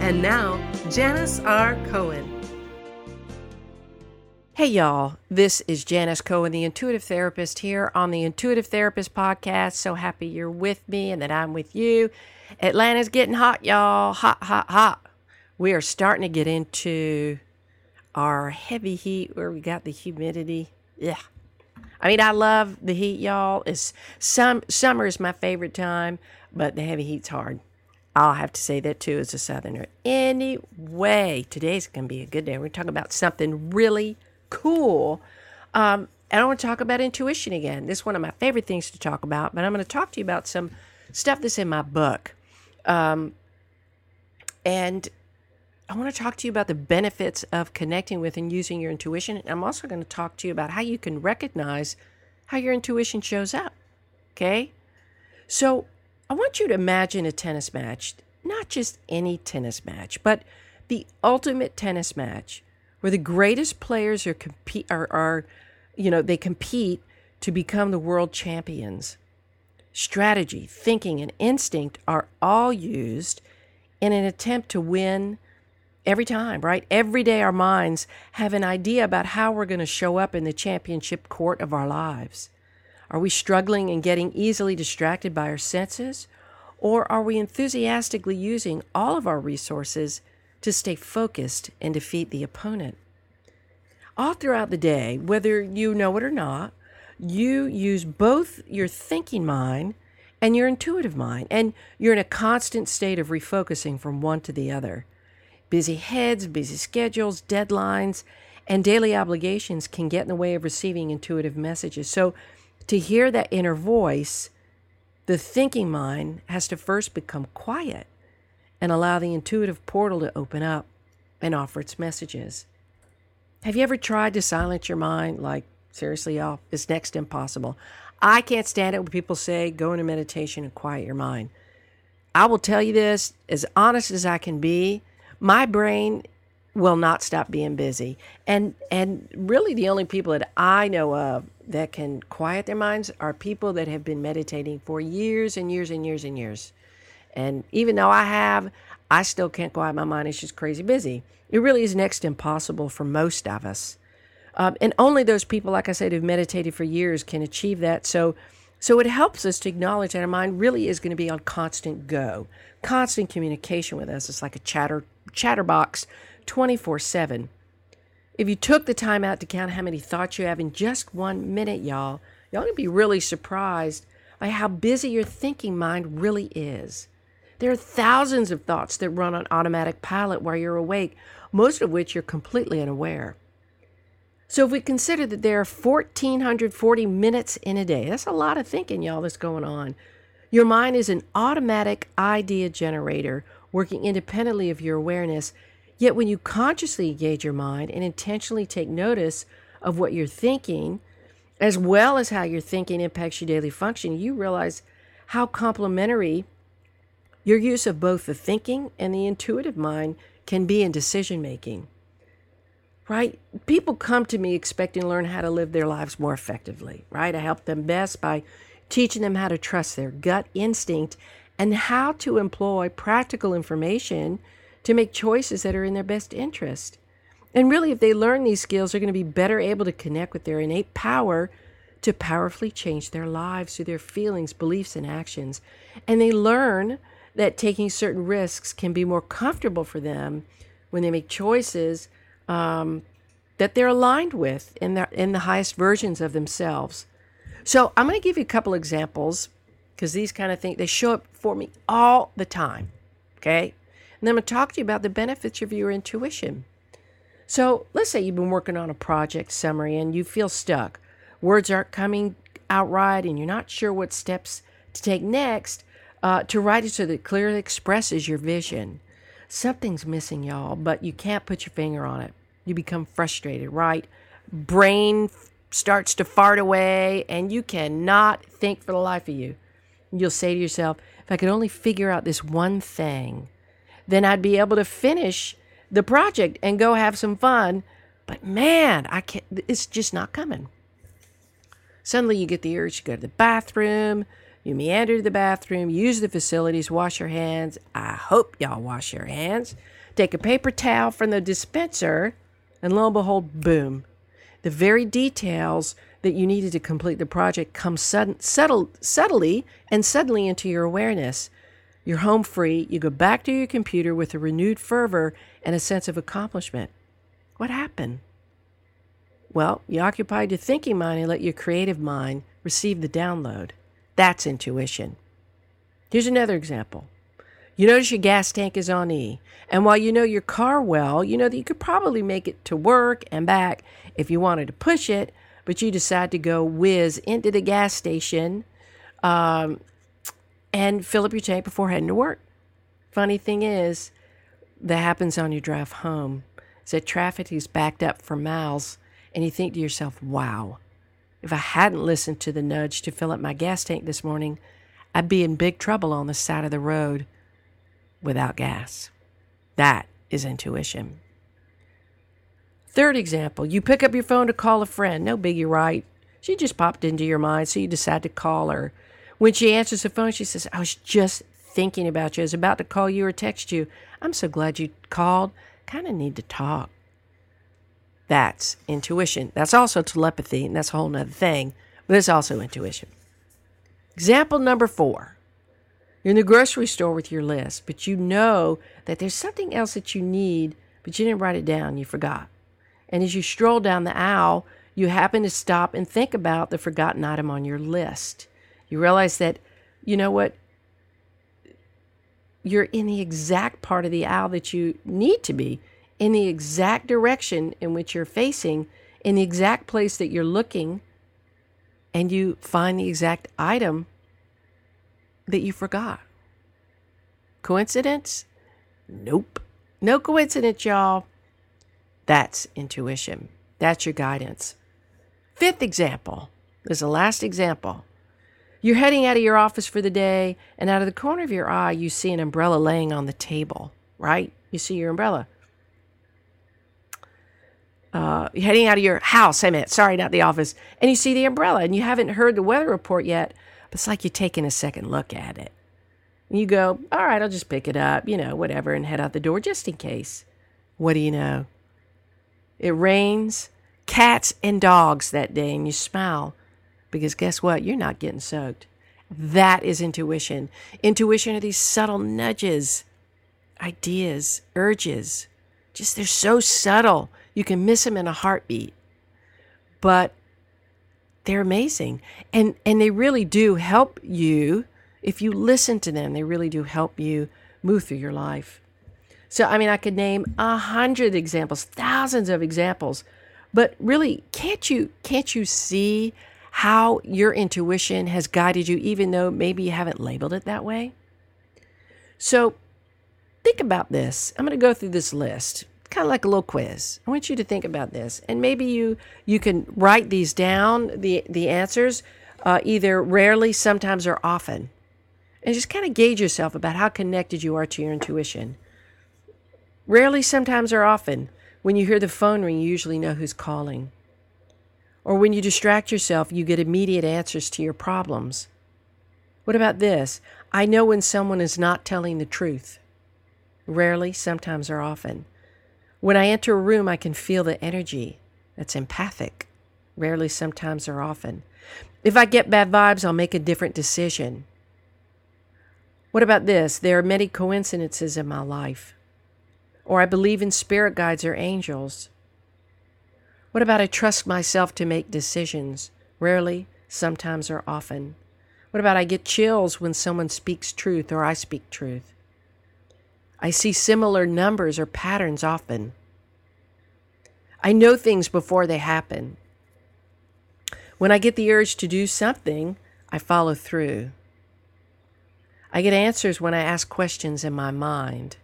And now, Janis R. Cohen. Hey, y'all. This is Janis Cohen, the intuitive therapist, here on the Intuitive Therapist podcast. So happy you're with me and that I'm with you. Atlanta's getting hot, y'all. Hot, hot, hot. We are starting to get into our heavy heat where we got the humidity. Yeah. I mean, I love the heat, y'all. It's some summer is my favorite time, but the heavy heat's hard. I'll have to say that too as a southerner. Anyway, today's going to be a good day. We're talking about something really cool. Um, and I want to talk about intuition again. This is one of my favorite things to talk about, but I'm going to talk to you about some stuff that's in my book. Um, and I want to talk to you about the benefits of connecting with and using your intuition. And I'm also going to talk to you about how you can recognize how your intuition shows up. Okay? So I want you to imagine a tennis match, not just any tennis match, but the ultimate tennis match where the greatest players are compete are, are you know, they compete to become the world champions. Strategy, thinking, and instinct are all used in an attempt to win every time, right? Every day our minds have an idea about how we're going to show up in the championship court of our lives. Are we struggling and getting easily distracted by our senses? Or are we enthusiastically using all of our resources to stay focused and defeat the opponent? All throughout the day, whether you know it or not, you use both your thinking mind and your intuitive mind, and you're in a constant state of refocusing from one to the other. Busy heads, busy schedules, deadlines, and daily obligations can get in the way of receiving intuitive messages. So, to hear that inner voice, the thinking mind has to first become quiet and allow the intuitive portal to open up and offer its messages. Have you ever tried to silence your mind? Like, seriously, y'all, it's next impossible. I can't stand it when people say, go into meditation and quiet your mind. I will tell you this as honest as I can be, my brain will not stop being busy. And and really the only people that I know of that can quiet their minds are people that have been meditating for years and years and years and years. And even though I have, I still can't quiet my mind. It's just crazy busy. It really is next to impossible for most of us. Um, and only those people, like I said, who've meditated for years can achieve that. So, so it helps us to acknowledge that our mind really is going to be on constant go, constant communication with us. It's like a chatter chatterbox 24 7. If you took the time out to count how many thoughts you have in just one minute, y'all, y'all gonna be really surprised by how busy your thinking mind really is. There are thousands of thoughts that run on automatic pilot while you're awake, most of which you're completely unaware. So if we consider that there are 1,440 minutes in a day, that's a lot of thinking, y'all, that's going on. Your mind is an automatic idea generator working independently of your awareness Yet, when you consciously engage your mind and intentionally take notice of what you're thinking, as well as how your thinking impacts your daily function, you realize how complementary your use of both the thinking and the intuitive mind can be in decision making. Right? People come to me expecting to learn how to live their lives more effectively, right? I help them best by teaching them how to trust their gut instinct and how to employ practical information to make choices that are in their best interest. And really, if they learn these skills, they're going to be better able to connect with their innate power to powerfully change their lives through their feelings, beliefs, and actions. And they learn that taking certain risks can be more comfortable for them when they make choices um, that they're aligned with in, in the highest versions of themselves. So I'm going to give you a couple examples because these kind of things they show up for me all the time. Okay, and I'm going to talk to you about the benefits of your intuition. So let's say you've been working on a project summary and you feel stuck. Words aren't coming out right and you're not sure what steps to take next uh, to write it so that it clearly expresses your vision. something's missing, y'all, but you can't put your finger on it. You become frustrated, right? Brain starts to fart away, and you cannot think for the life of you. You'll say to yourself, if I could only figure out this one thing, then I'd be able to finish the project and go have some fun. But man, I can't, it's just not coming. Suddenly you get the urge to go to the bathroom. You meander to the bathroom, use the facilities, wash your hands. I hope y'all wash your hands. Take a paper towel from the dispenser, and lo and behold, boom. The very details that you needed to complete the project come sudden, settle, subtly and suddenly into your awareness. You're home free. You go back to your computer with a renewed fervor and a sense of accomplishment. What happened? Well, you occupied your thinking mind and let your creative mind receive the download. That's intuition. Here's another example. You notice your gas tank is on E, and while you know your car well, you know that you could probably make it to work and back if you wanted to push it, but you decide to go whiz into the gas station um, and fill up your tank before heading to work. Funny thing is, that happens on your drive home. Is that traffic is backed up for miles, and you think to yourself, wow, if I hadn't listened to the nudge to fill up my gas tank this morning, I'd be in big trouble on the side of the road without gas. That is intuition. Third example, you pick up your phone to call a friend. No biggie, right? She just popped into your mind, so you decide to call her. When she answers the phone, she says, I was just thinking about you. I was about to call you or text you. I'm so glad you called. Kind of need to talk. That's intuition. That's also telepathy, and that's a whole other thing, but it's also intuition. Example number four you're in the grocery store with your list, but you know that there's something else that you need, but you didn't write it down, you forgot. And as you stroll down the aisle, you happen to stop and think about the forgotten item on your list. You realize that, you know what, you're in the exact part of the aisle that you need to be, in the exact direction in which you're facing, in the exact place that you're looking, and you find the exact item that you forgot. Coincidence? Nope. No coincidence, y'all. That's intuition. That's your guidance. Fifth example is the last example. You're heading out of your office for the day, and out of the corner of your eye, you see an umbrella laying on the table, right? You see your umbrella. Uh, you're heading out of your house, I meant, sorry, not the office, and you see the umbrella, and you haven't heard the weather report yet, but it's like you're taking a second look at it. And you go, all right, I'll just pick it up, you know, whatever, and head out the door just in case. What do you know? It rains cats and dogs that day, and you smile because guess what? You're not getting soaked. That is intuition. Intuition are these subtle nudges, ideas, urges. Just they're so subtle. You can miss them in a heartbeat. But they're amazing. And and they really do help you if you listen to them. They really do help you move through your life. So I mean I could name a hundred examples, thousands of examples. But really, can't you can't you see how your intuition has guided you even though maybe you haven't labeled it that way? So think about this. I'm going to go through this list kind of like a little quiz. I want you to think about this, and maybe you you can write these down the the answers, uh, either rarely, sometimes, or often, and just kind of gauge yourself about how connected you are to your intuition. Rarely, sometimes, or often. When you hear the phone ring, you usually know who's calling. Or when you distract yourself, you get immediate answers to your problems. What about this? I know when someone is not telling the truth. Rarely, sometimes, or often. When I enter a room, I can feel the energy that's empathic, rarely, sometimes, or often. If I get bad vibes, I'll make a different decision. What about this? There are many coincidences in my life. Or I believe in spirit guides or angels. What about I trust myself to make decisions? Rarely, sometimes, or often. What about I get chills when someone speaks truth or I speak truth? I see similar numbers or patterns often. I know things before they happen. When I get the urge to do something, I follow through. I get answers when I ask questions in my mind.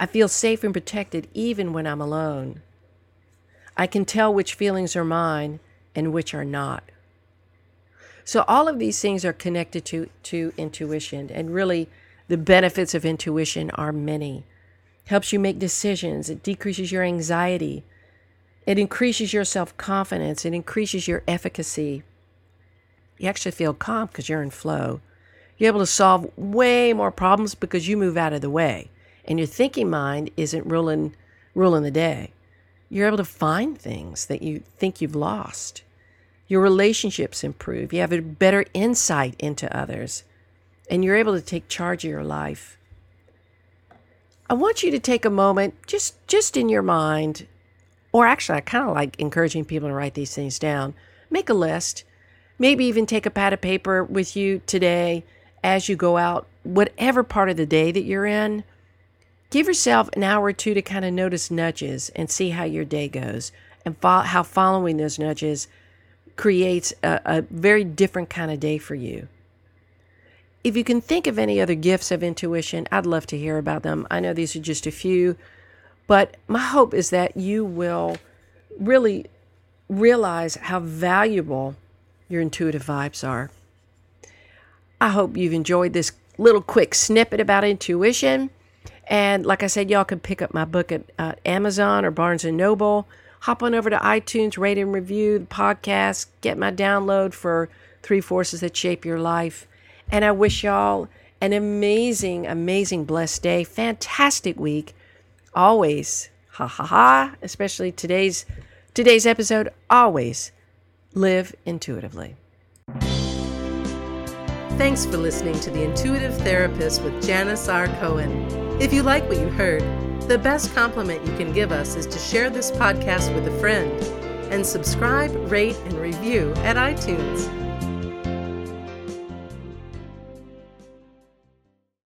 I feel safe and protected even when I'm alone. I can tell which feelings are mine and which are not. So all of these things are connected to, to intuition, and really the benefits of intuition are many. Helps you make decisions, it decreases your anxiety, it increases your self confidence, it increases your efficacy. You actually feel calm because you're in flow. You're able to solve way more problems because you move out of the way, and your thinking mind isn't ruling ruling the day. You're able to find things that you think you've lost. Your relationships improve. You have a better insight into others. And you're able to take charge of your life. I want you to take a moment, just just in your mind, or actually I kind of like encouraging people to write these things down. Make a list. Maybe even take a pad of paper with you today as you go out, whatever part of the day that you're in. Give yourself an hour or two to kind of notice nudges and see how your day goes and fo- how following those nudges creates a, a very different kind of day for you. If you can think of any other gifts of intuition, I'd love to hear about them. I know these are just a few, but my hope is that you will really realize how valuable your intuitive vibes are. I hope you've enjoyed this little quick snippet about intuition. And like I said, y'all can pick up my book at uh, Amazon or Barnes and Noble hop on over to iTunes, rate and review the podcast, get my download for Three Forces That Shape Your Life. And I wish y'all an amazing, amazing, blessed day, fantastic week. Always, ha ha ha, especially today's today's episode, always live intuitively. Thanks for listening to The Intuitive Therapist with Janis R. Cohen. If you like what you heard, the best compliment you can give us is to share this podcast with a friend and subscribe, rate, and review at iTunes.